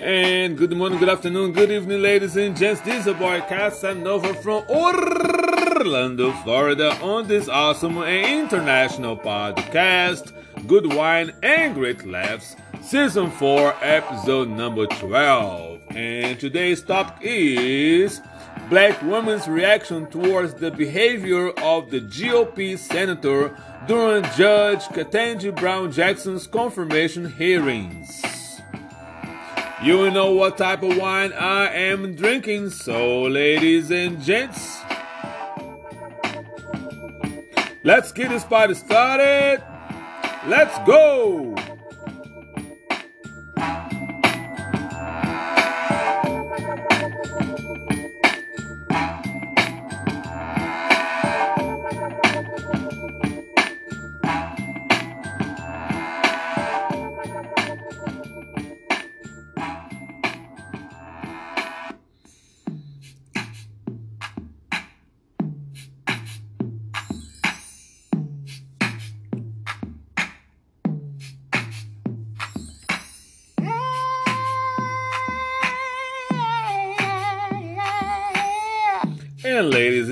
And good morning, good afternoon, good evening, ladies and gents. This is a boy Casanova from Orlando, Florida, on this awesome and international podcast, Good Wine and Great Laughs, Season 4, Episode number 12. And today's topic is Black women's reaction towards the behavior of the GOP senator during Judge Ketanji Brown Jackson's confirmation hearings. You know what type of wine I am drinking, so ladies and gents, let's get this party started. Let's go!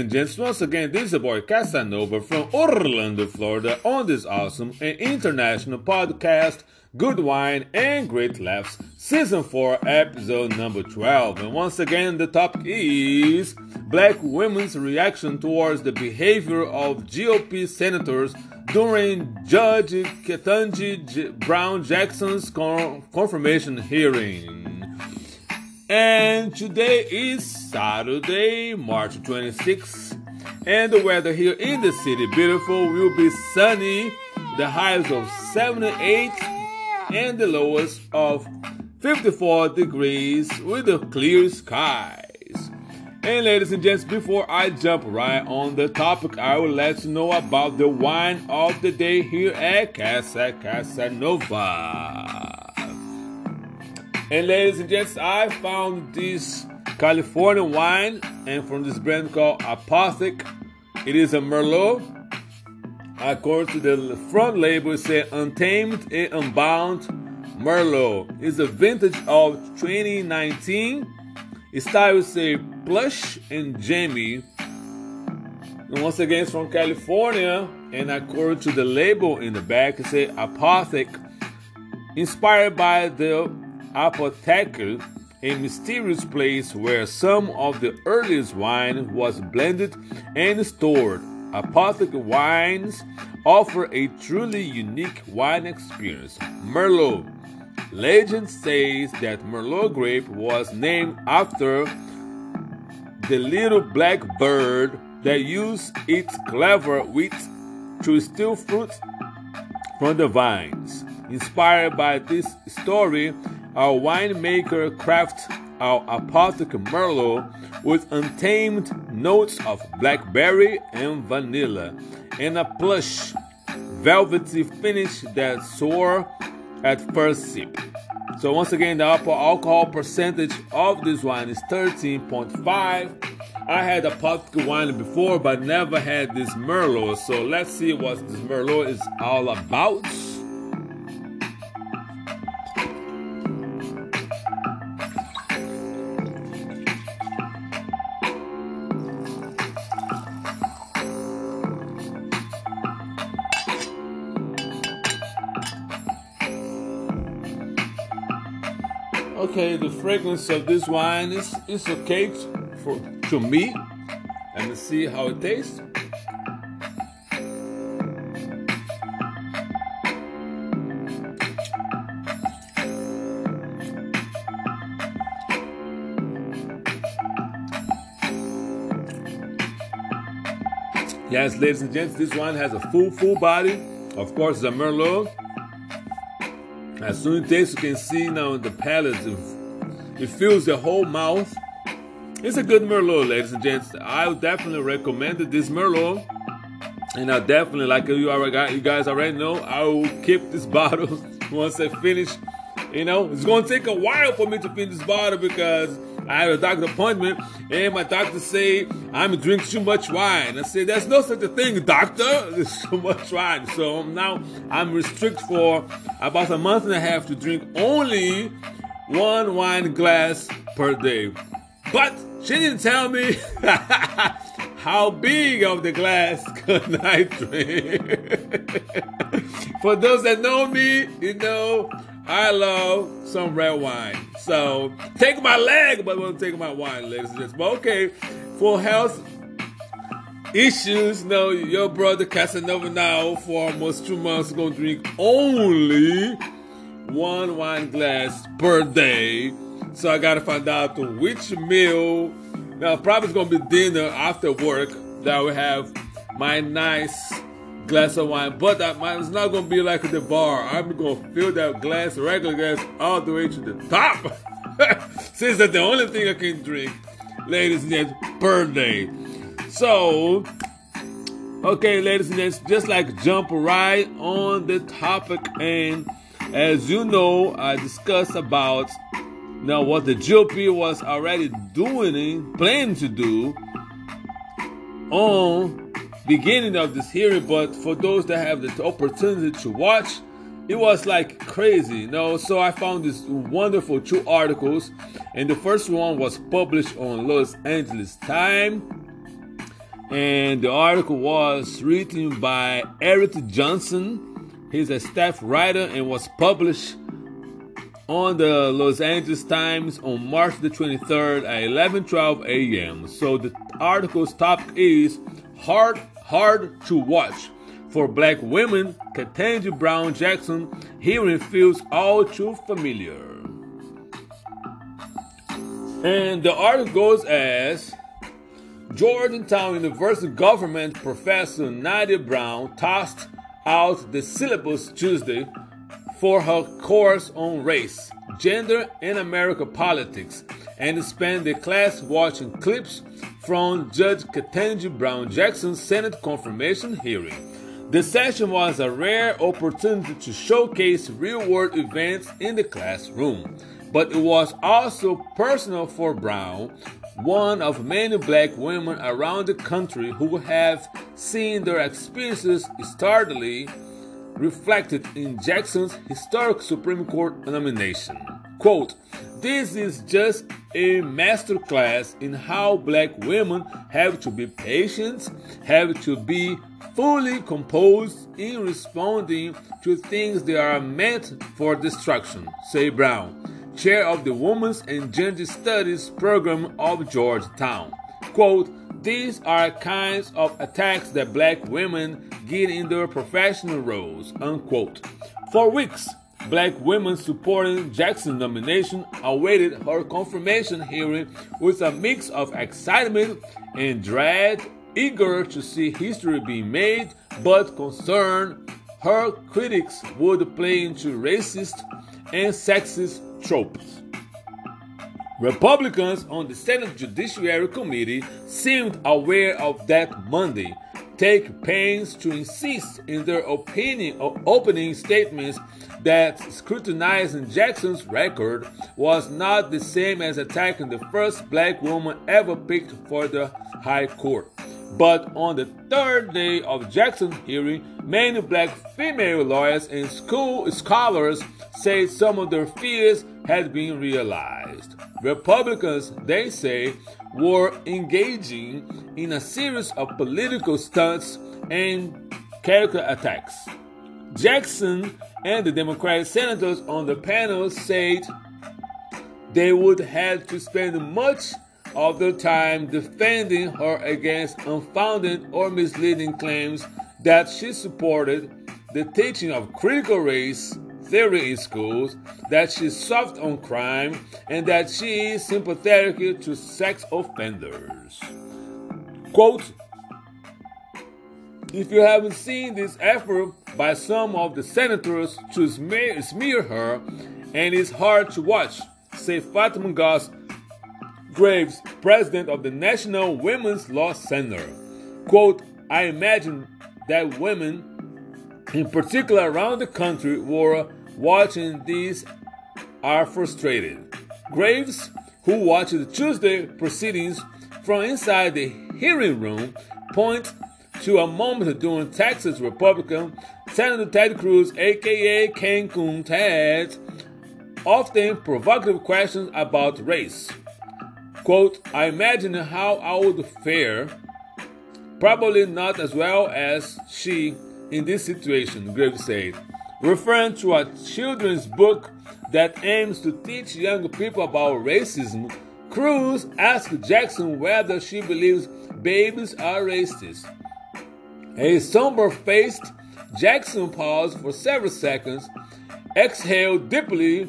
And gents, once again, this is your boy Casanova from Orlando, Florida, on this awesome and international podcast, Good Wine and Great Laughs, Season 4, Episode number 12. And once again, the topic is Black women's reaction towards the behavior of GOP senators during Judge Ketanji Brown Jackson's confirmation hearing. And today is Saturday, March 26th, and the weather here in the city, beautiful, will be sunny, the highs of 78 and the lowest of 54 degrees with the clear skies. And ladies and gents, before I jump right on the topic, I will let you know about the wine of the day here at Casa Casanova. And ladies and gents, I found this California wine and from this brand called Apothic. It is a Merlot. According to the front label, it says Untamed and Unbound Merlot. It's a vintage of 2019. Its style say plush and jammy. And once again, it's from California. And according to the label in the back, it says Apothic. Inspired by the apothecary, a mysterious place where some of the earliest wine was blended and stored. Apothecary wines offer a truly unique wine experience. Merlot. Legend says that Merlot grape was named after the little black bird that used its clever wit to steal fruit from the vines. Inspired by this story, our winemaker crafts our apothecary Merlot with untamed notes of blackberry and vanilla, and a plush, velvety finish that soar at first sip. So once again, the alcohol percentage of this wine is 13.5. I had apothecary wine before, but never had this Merlot. So let's see what this Merlot is all about. The fragrance of this wine is, is okay for to me. And see how it tastes. Yes, ladies and gents, this wine has a full, full body. Of course, it's a Merlot. As soon as you can see now the palate, it fills the whole mouth. It's a good Merlot, ladies and gents. I would definitely recommend this Merlot. And I definitely, like you, already, you guys already know, I will keep this bottle once I finish. You know, it's going to take a while for me to finish this bottle because I had a doctor appointment, and my doctor say I'm drinking too much wine. I said, "There's no such a thing, doctor. There's too much wine." So now I'm restricted for about a month and a half to drink only one wine glass per day. But she didn't tell me how big of the glass could I drink. For those that know me, you know I love some red wine. So take my leg, but won't take my wine, ladies and gentlemen. But okay, for health issues, no, your brother Casanova now for almost two months gonna drink only one wine glass per day. So I gotta find out which meal. Now probably it's gonna be dinner after work that will have my nice glass of wine, but that it's not gonna be like the bar. I'm gonna fill that glass, regular glass, all the way to the top. Since that's the only thing I can drink, ladies and day. So, okay, ladies and gents, just like jump right on the topic, and as you know, I discussed about now what the GOP was already doing, planning to do on beginning of this hearing, but for those that have the opportunity to watch, it was like crazy, you know. So I found these wonderful two articles, and the first one was published on Los Angeles Times, and the article was written by Eric Johnson. He's a staff writer and was published on the Los Angeles Times on March the 23rd at 11:12 a.m. So the article's topic is hard hard to watch. For black women, Ketanji Brown Jackson hearing feels all too familiar. And the article goes as Georgetown University government professor Nadia Brown tossed out the syllabus Tuesday for her course on race, gender, and American politics and spent the class watching clips from Judge Ketanji Brown Jackson's Senate confirmation hearing. The session was a rare opportunity to showcase real world events in the classroom, but it was also personal for Brown, one of many black women around the country who have seen their experiences starkly reflected in Jackson's historic Supreme Court nomination. Quote, this is just a masterclass in how black women have to be patient, have to be fully composed in responding to things that are meant for destruction, say Brown, chair of the Women's and Gender Studies program of Georgetown. Quote, these are kinds of attacks that black women get in their professional roles, unquote. For weeks, Black women supporting Jackson's nomination awaited her confirmation hearing with a mix of excitement and dread, eager to see history being made, but concerned her critics would play into racist and sexist tropes. Republicans on the Senate Judiciary Committee seemed aware of that Monday, take pains to insist in their opinion opening statements that scrutinizing Jackson's record was not the same as attacking the first black woman ever picked for the High Court. But on the third day of Jackson's hearing, many black female lawyers and school scholars say some of their fears had been realized. Republicans, they say, were engaging in a series of political stunts and character attacks. Jackson and the Democratic senators on the panel said they would have to spend much of their time defending her against unfounded or misleading claims that she supported the teaching of critical race theory in schools, that she's soft on crime, and that she is sympathetic to sex offenders. Quote If you haven't seen this effort by some of the senators to smear, smear her, and it's hard to watch, say Fatima Goss Graves, president of the National Women's Law Center. Quote, I imagine that women, in particular around the country, were watching these are frustrated. Graves, who watched the Tuesday proceedings from inside the hearing room, point to a moment during Texas Republican Senator Ted Cruz, aka Cancun Ted, often provocative questions about race. Quote, I imagine how I would fare, probably not as well as she in this situation, Graves said, referring to a children's book that aims to teach young people about racism. Cruz asked Jackson whether she believes babies are racist. A somber faced Jackson paused for several seconds, exhaled deeply,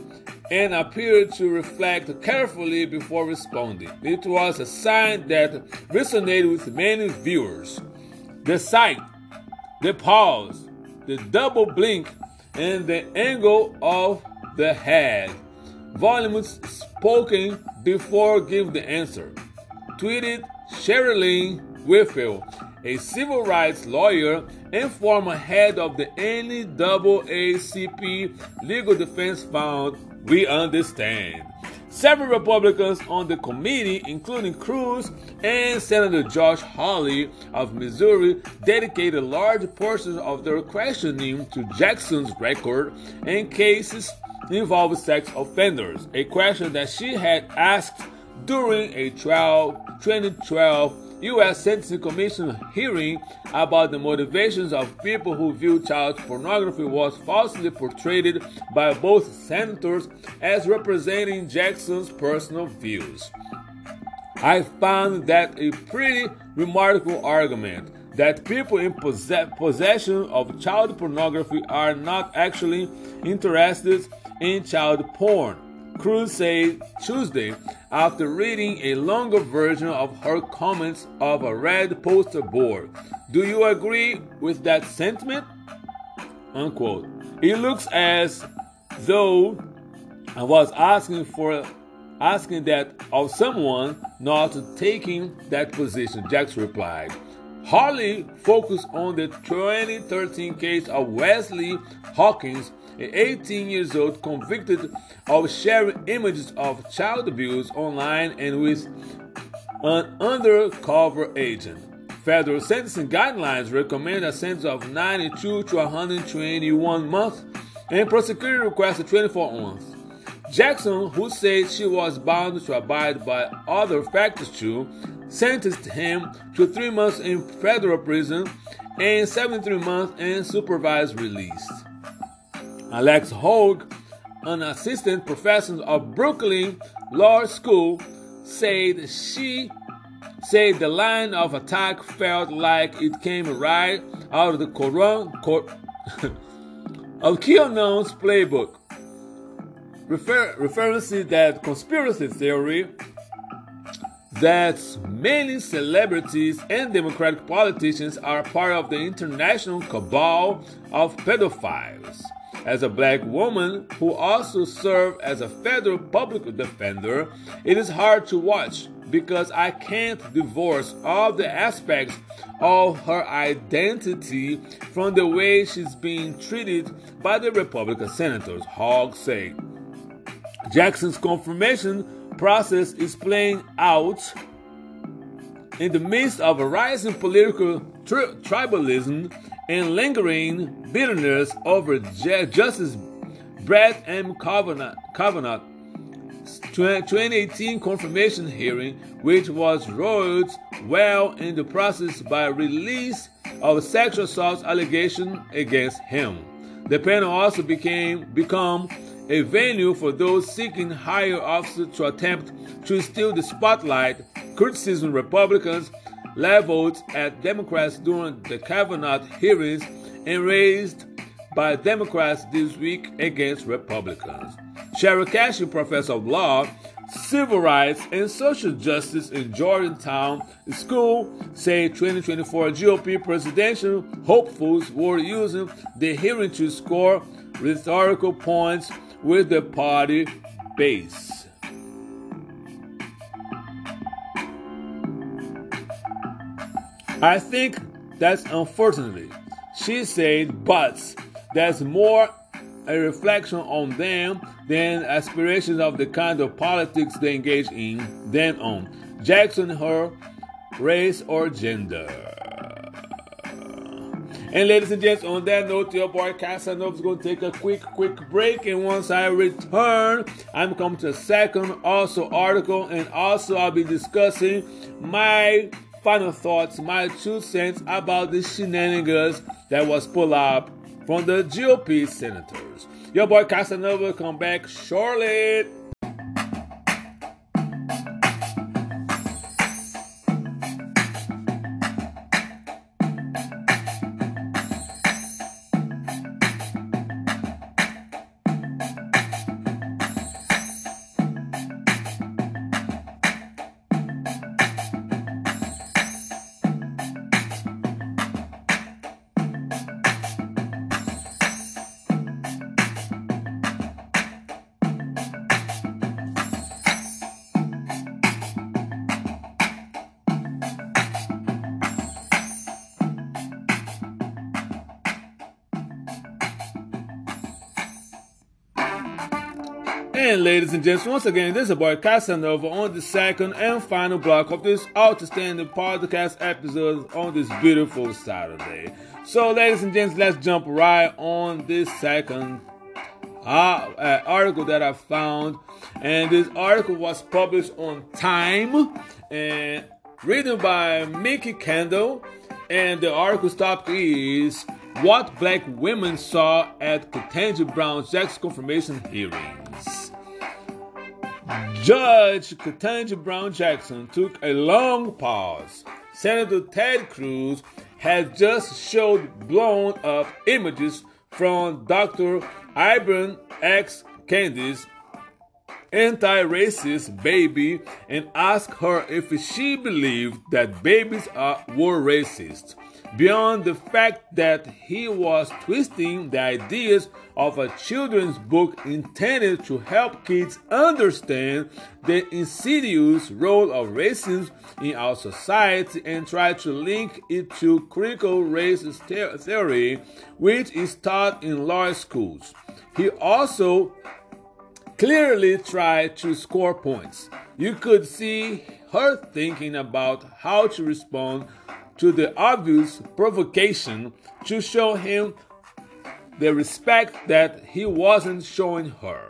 and appeared to reflect carefully before responding. It was a sign that resonated with many viewers. The sight, the pause, the double blink, and the angle of the head. Volumes spoken before give the answer. Tweeted Sherilyn Whitfield, a civil rights lawyer and former head of the NAACP Legal Defense Fund, we understand. Several Republicans on the committee, including Cruz and Senator Josh Hawley of Missouri, dedicated large portions of their questioning to Jackson's record and cases involving sex offenders, a question that she had asked during a trial 2012 U.S. Sentencing Commission hearing about the motivations of people who view child pornography was falsely portrayed by both senators as representing Jackson's personal views. I found that a pretty remarkable argument that people in possession of child pornography are not actually interested in child porn. Cruz said Tuesday after reading a longer version of her comments of a red poster board. Do you agree with that sentiment? Unquote. It looks as though I was asking for asking that of someone not taking that position, Jax replied. Hawley focused on the 2013 case of Wesley Hawkins an 18 years old, convicted of sharing images of child abuse online and with an undercover agent. Federal sentencing guidelines recommend a sentence of 92 to 121 months, and prosecutor requested 24 months. Jackson, who said she was bound to abide by other factors too, sentenced him to three months in federal prison and 73 months in supervised release. Alex Hoag, an assistant professor of Brooklyn Law School, said she said the line of attack felt like it came right out of the Quran of QAnon's playbook, refer- referring to that conspiracy theory that many celebrities and Democratic politicians are part of the international cabal of pedophiles. As a black woman who also served as a federal public defender, it is hard to watch because I can't divorce all the aspects of her identity from the way she's being treated by the Republican senators, Hoag said. Jackson's confirmation process is playing out in the midst of a rising political tri- tribalism and lingering bitterness over Justice Brett M. Kavanaugh, Kavanaugh 2018 confirmation hearing, which was rolled well in the process by release of sexual assault allegation against him. The panel also became become a venue for those seeking higher offices to attempt to steal the spotlight, criticism Republicans leveled at Democrats during the Kavanaugh hearings and raised by Democrats this week against Republicans. Sheryll Cashin, professor of law, civil rights, and social justice in Georgetown School, said 2024 GOP presidential hopefuls were using the hearing to score rhetorical points with the party base. I think that's unfortunately. She said, but that's more a reflection on them than aspirations of the kind of politics they engage in than on Jackson, her race, or gender. And ladies and gents, on that note, your boy Casanova is going to take a quick, quick break. And once I return, I'm coming to a second also article, and also I'll be discussing my final thoughts, my two cents about the shenanigans that was pulled up from the GOP senators. Your boy Casanova come back shortly. And gents, once again, this is boy Casanova on the second and final block of this outstanding podcast episode on this beautiful Saturday. So, ladies and gents, let's jump right on this second uh, uh, article that I found. And this article was published on Time and written by Mikki Kendall. And the article's topic is What Black Women Saw at Ketanji Brown Jackson's Confirmation Hearings. Judge Ketanji Brown Jackson took a long pause. Senator Ted Cruz had just showed blown up images from Dr. Ibram X. Kendi's anti-racist baby and asked her if she believed that babies are, were racist beyond the fact that he was twisting the ideas of a children's book intended to help kids understand the insidious role of racism in our society and try to link it to critical race theory, which is taught in law schools. He also clearly tried to score points. You could see her thinking about how to respond to the obvious provocation to show him the respect that he wasn't showing her.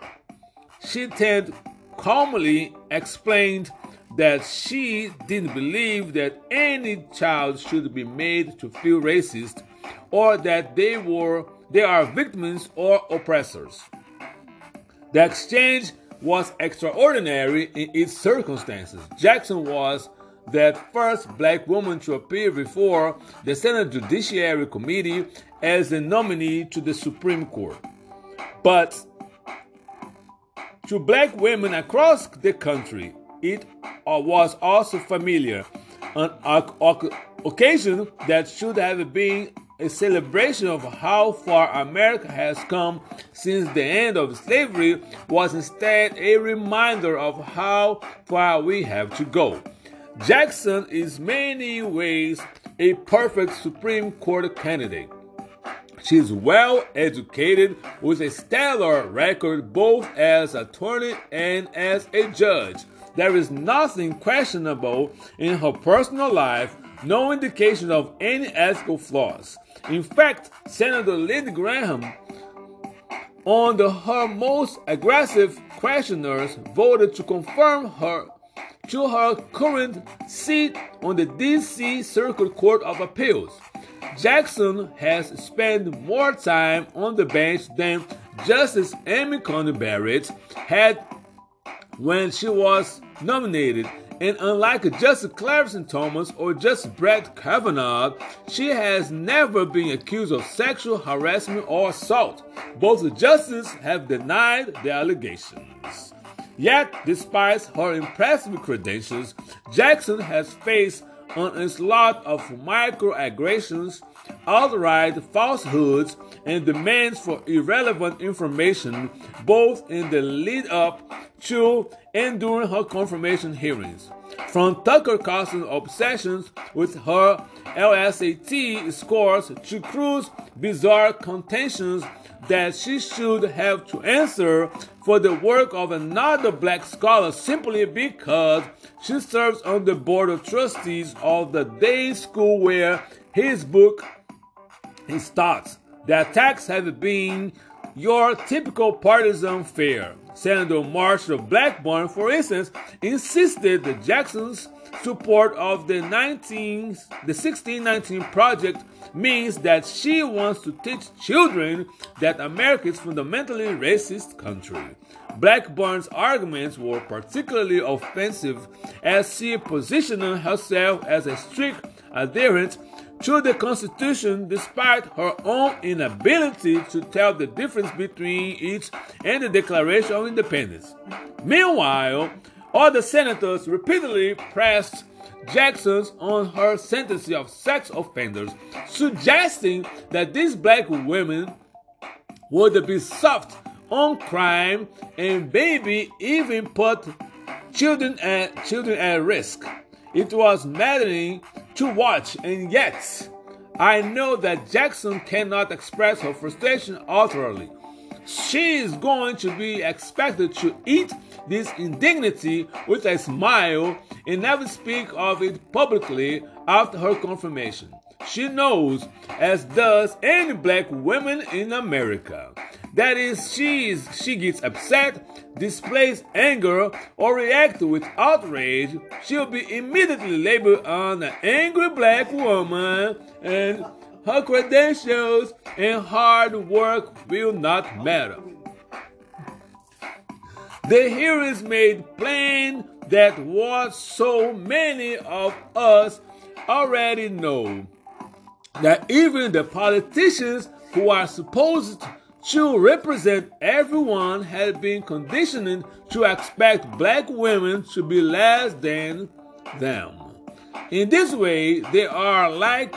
She then calmly explained that she didn't believe that any child should be made to feel racist or that they were they are victims or oppressors. The exchange was extraordinary in its circumstances. Jackson was that first black woman to appear before the Senate Judiciary Committee as a nominee to the Supreme Court. But to black women across the country, it was also familiar, an occasion that should have been a celebration of how far America has come since the end of slavery was instead a reminder of how far we have to go. Jackson is many ways a perfect Supreme Court candidate. She is well educated with a stellar record both as attorney and as a judge. There is nothing questionable in her personal life, no indication of any ethical flaws. In fact, Senator Lindsey Graham, on the, her most aggressive questioners, voted to confirm her to her current seat on the D.C. Circuit Court of Appeals. Jackson has spent more time on the bench than Justice Amy Coney Barrett had when she was nominated. And unlike Justice Clarence Thomas or Justice Brett Kavanaugh, she has never been accused of sexual harassment or assault. Both justices have denied the allegations. Yet, despite her impressive credentials, Jackson has faced an onslaught of microaggressions, outright falsehoods, and demands for irrelevant information, both in the lead up to and during her confirmation hearings. From Tucker Carlson's obsessions with her LSAT scores to Cruz's bizarre contentions that she should have to answer for the work of another black scholar simply because she serves on the board of trustees of the day school where his book his thoughts. The attacks have been your typical partisan fare. Senator Marsha Blackburn, for instance, insisted that Jackson's support of the 19, the 1619 project means that she wants to teach children that America is fundamentally racist country. Blackburn's arguments were particularly offensive as she positioned herself as a strict adherent to the Constitution despite her own inability to tell the difference between it and the Declaration of Independence. Meanwhile, other senators repeatedly pressed Jackson on her sentencing of sex offenders, suggesting that these black women would be soft on crime and maybe even put children at, children at risk. It was maddening to watch, and yet I know that Jackson cannot express her frustration utterly. She is going to be expected to eat this indignity with a smile and never speak of it publicly after her confirmation. She knows, as does any black woman in America, that is, she, is, she gets upset, displays anger, or reacts with outrage, she'll be immediately labeled an angry black woman, and her credentials and hard work will not matter. The hearings made plain that what so many of us already know that even the politicians who are supposed to represent everyone had been conditioned to expect black women to be less than them. In this way, they are like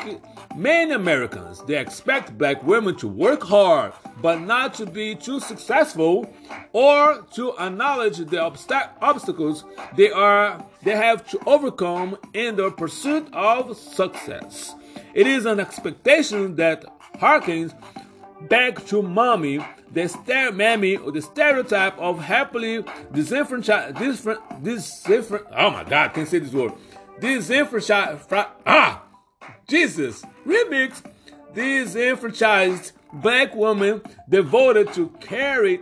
many Americans. They expect black women to work hard, but not to be too successful or to acknowledge the obsta- obstacles they are they have to overcome in their pursuit of success. It is an expectation that harkens back to mommy, the stere- mammy, the stereotype of happily disenfranchised, oh my God, I can't say this word, disenfranchised, ah, Jesus, remix, disenfranchised black woman devoted to carry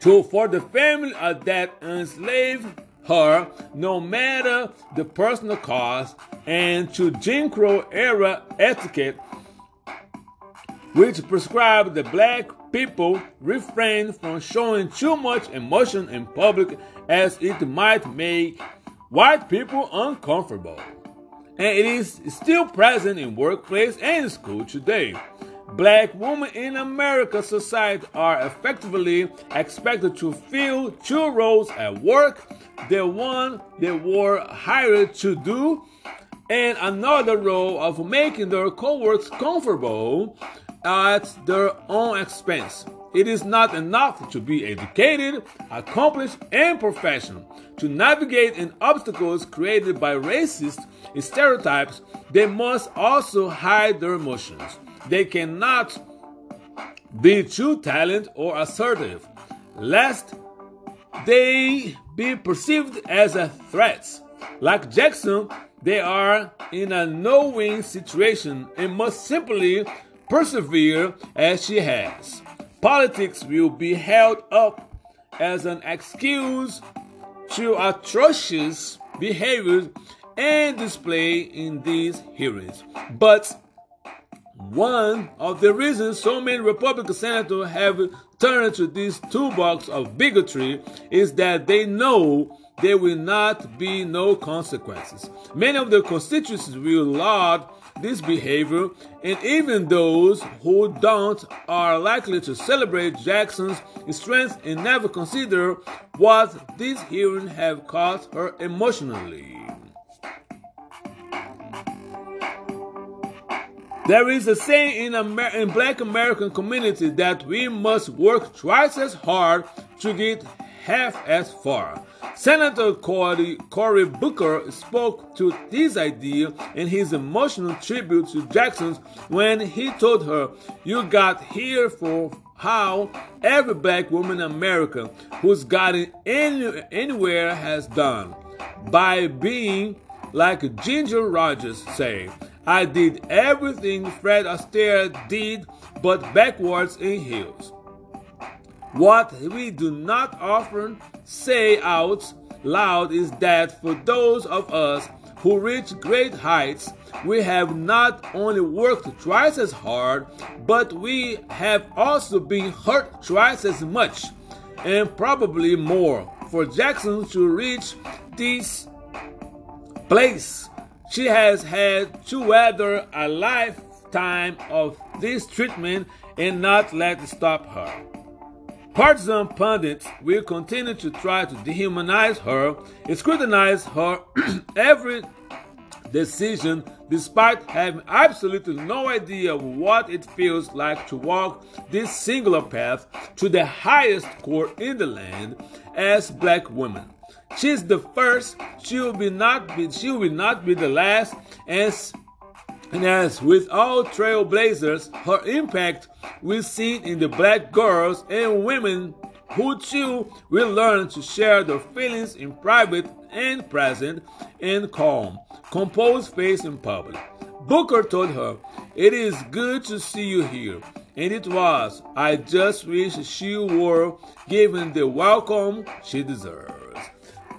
to for the family that enslaved her, no matter the personal cost, and to Jim Crow era etiquette, which prescribed the black people refrain from showing too much emotion in public as it might make white people uncomfortable. And it is still present in workplace and school today. Black women in American society are effectively expected to fill two roles at work the one they were hired to do, and another role of making their co-workers comfortable at their own expense. It is not enough to be educated, accomplished, and professional. To navigate in obstacles created by racist stereotypes, they must also hide their emotions. They cannot be too talented or assertive, lest they be perceived as a threat. Like Jackson, they are in a no win situation and must simply persevere as she has. Politics will be held up as an excuse to atrocious behaviors and display in these hearings. But one of the reasons so many Republican senators have turned to this toolbox of bigotry is that they know there will not be no consequences. Many of the constituents will laud this behavior, and even those who don't are likely to celebrate Jackson's strength and never consider what these hearings have cost her emotionally. There is a saying in, Amer- in black American community that we must work twice as hard to get half as far. Senator Cory, Cory Booker spoke to this idea in his emotional tribute to Jackson when he told her, You got here for how every black woman in America who's gotten any, anywhere has done by being like Ginger Rogers say, I did everything Fred Astaire did, but backwards in heels. What we do not often say out loud is that for those of us who reach great heights, we have not only worked twice as hard, but we have also been hurt twice as much, and probably more. For Jackson to reach this place, she has had to weather a lifetime of this treatment and not let it stop her. Partisan pundits will continue to try to dehumanize her, scrutinize her every decision, despite having absolutely no idea what it feels like to walk this singular path to the highest court in the land as black women. She's the first, she will be not be, she will not be the last, as and as with all trailblazers, her impact we see in the black girls and women who too will learn to share their feelings in private and present and calm, composed face in public. Booker told her, It is good to see you here. And it was. I just wish she were given the welcome she deserves.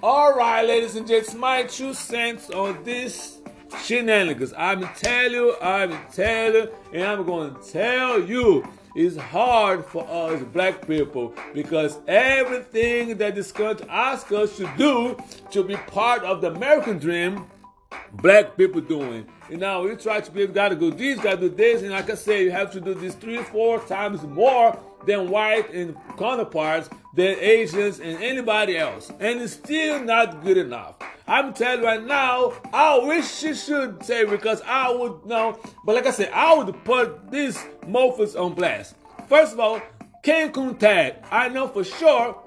All right, ladies and gents, my two cents on this shenanigans. I'm telling you, I'm telling you, and I'm to tell you. It's hard for us black people because everything that this country asks us to do to be part of the American dream, black people doing. You know, we try to be gotta go this, gotta do this, and like I say, you have to do this three, four times more than white and counterparts, than Asians and anybody else. And it's still not good enough. I'm telling you right now, I wish she should say because I would know. But like I said, I would put these mofos on blast. First of all, Ken Tag, I know for sure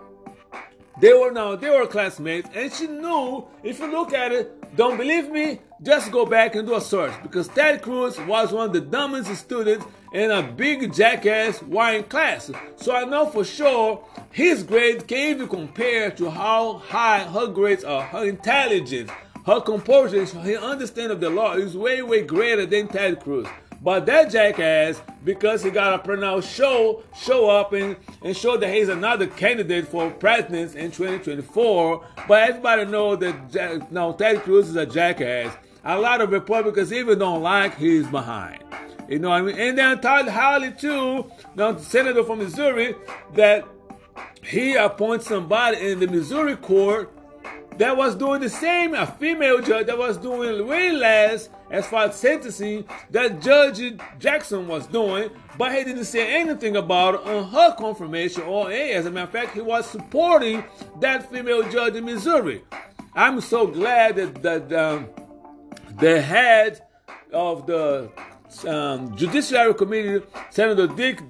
they were now they were classmates, and she knew if you look at it, don't believe me? Just go back and do a search because Ted Cruz was one of the dumbest students in a big jackass wine class. So I know for sure his grades can't even compare to how high her grades are. Her intelligence, her composure, her understanding of the law is way, way greater than Ted Cruz. But that jackass, because he got a pronounced show, show up and, and show that he's another candidate for president in 2024. But everybody know that now Ted Cruz is a jackass. A lot of Republicans even don't like he's behind. You know I mean? And then Todd Hawley too, the senator from Missouri, that he appoints somebody in the Missouri court that was doing the same, a female judge that was doing way less as far as sentencing that Judge Jackson was doing, but he didn't say anything about it on her confirmation or hey, as a matter of fact, he was supporting that female judge in Missouri. I'm so glad that, that um, the head of the um, Judiciary Committee, Senator Dick,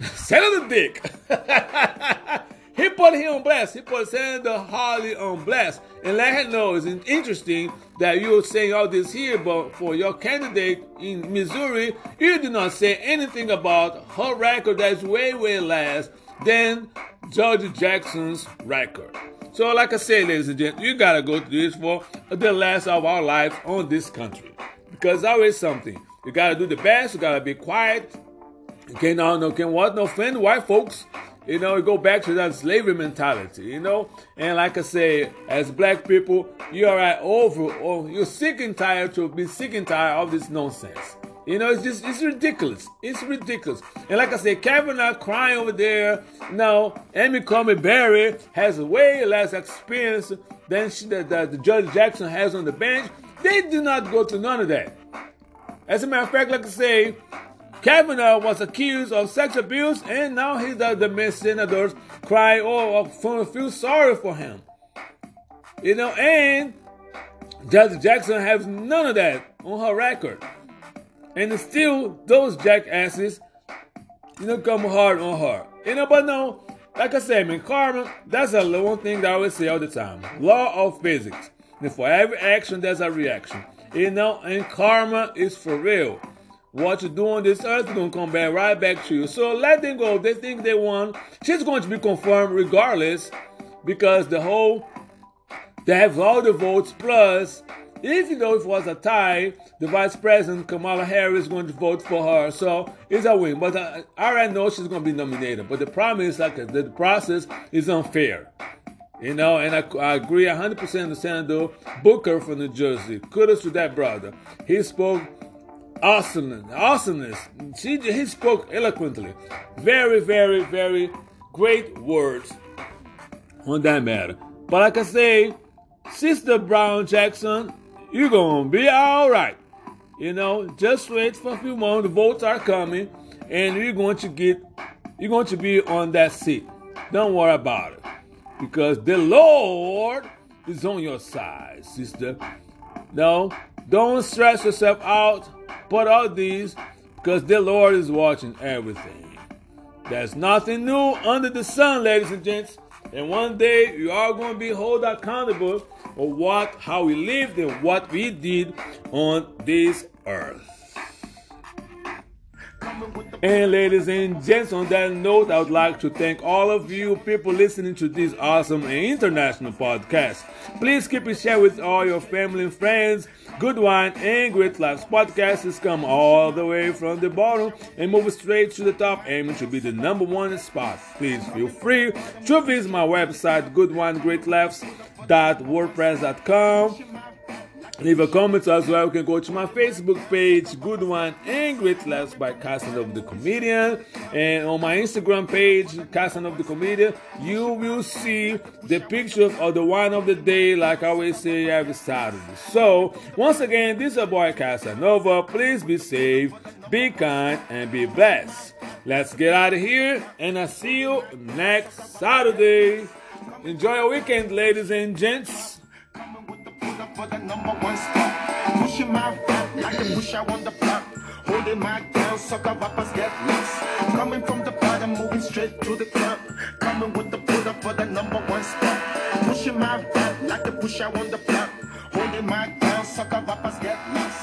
Senator Dick, he put him on blast. He put Senator Hawley on blast and let him know it's interesting that you're saying all this here, but for your candidate in Missouri, you did not say anything about her record that's way, way less than Judge Jackson's record. So, like I said, ladies and gentlemen, you gotta go through this for the last of our lives on this country. Because I always something. You gotta do the best, you gotta be quiet. You can't uh, no, no can what no offend white folks. You know, go back to that slavery mentality, you know? And like I say, as black people, you are right over, or you're sick and tired to be sick and tired of this nonsense. You know, it's just, it's ridiculous. It's ridiculous. And like I said, Kavanaugh crying over there. No, Amy Coney Barry has way less experience than she, that, that the Judge Jackson has on the bench. They do not go to none of that. As a matter of fact, like I say, Kavanaugh was accused of sex abuse, and now he's the, the senators cry, oh, oh feel sorry for him. You know, and Judge Jackson has none of that on her record. And still, those jackasses, you know, come hard on her. You know, but no, like I said, I mean, karma, that's the one thing that I always say all the time. Law of physics. And for every action, there's a reaction. You know, and karma is for real. What you do on this earth is to come back right back to you. So let them go. They think they won. She's going to be confirmed regardless because the whole, they have all the votes plus even though it was a tie, the vice president Kamala Harris is going to vote for her, so it's a win. But uh, I already know she's going to be nominated. But the problem is like the process is unfair. You know, and I, I agree 100% with Senator Booker from New Jersey. Kudos to that brother. He spoke awesomeness, awesomeness. He, he spoke eloquently. Very, very, very great words on that matter. But like I say, Sister Brown Jackson, you're gonna be all right. You know, just wait for a few more. The votes are coming, and you're going to get, you're going to be on that seat. Don't worry about it, because the Lord is on your side, sister. No, don't stress yourself out. Put out these, because the Lord is watching everything. There's nothing new under the sun, ladies and gents. And one day you are going to be held accountable for what, how we lived and what we did on this earth. And ladies and gents, on that note, I would like to thank all of you people listening to this awesome international podcast. Please keep it shared with all your family and friends. Good Wine and Great Lives podcast has come all the way from the bottom and move straight to the top, aiming to be the number one spot. Please feel free to visit my website, goodwinegreatlives.wordpress.com Leave a comment as well. You can go to my Facebook page, Good Wine and Great Laughs by Casanova the Comedian. And on my Instagram page, Casanova the Comedian, you will see the picture of the wine of the day, like I always say every Saturday. So, once again, this is a boy Casanova. Please be safe, be kind, and be blessed. Let's get out of here, and I'll see you next Saturday. Enjoy your weekend, ladies and gents for the number one spot. Pushing my rap like a push out on the block. Holding my down, sucker rappers get lost. Coming from the bottom, moving straight to the top. Coming with the put up for the number one spot. Pushing my rap like a push out on the block. Holding my down, sucker rappers get lost.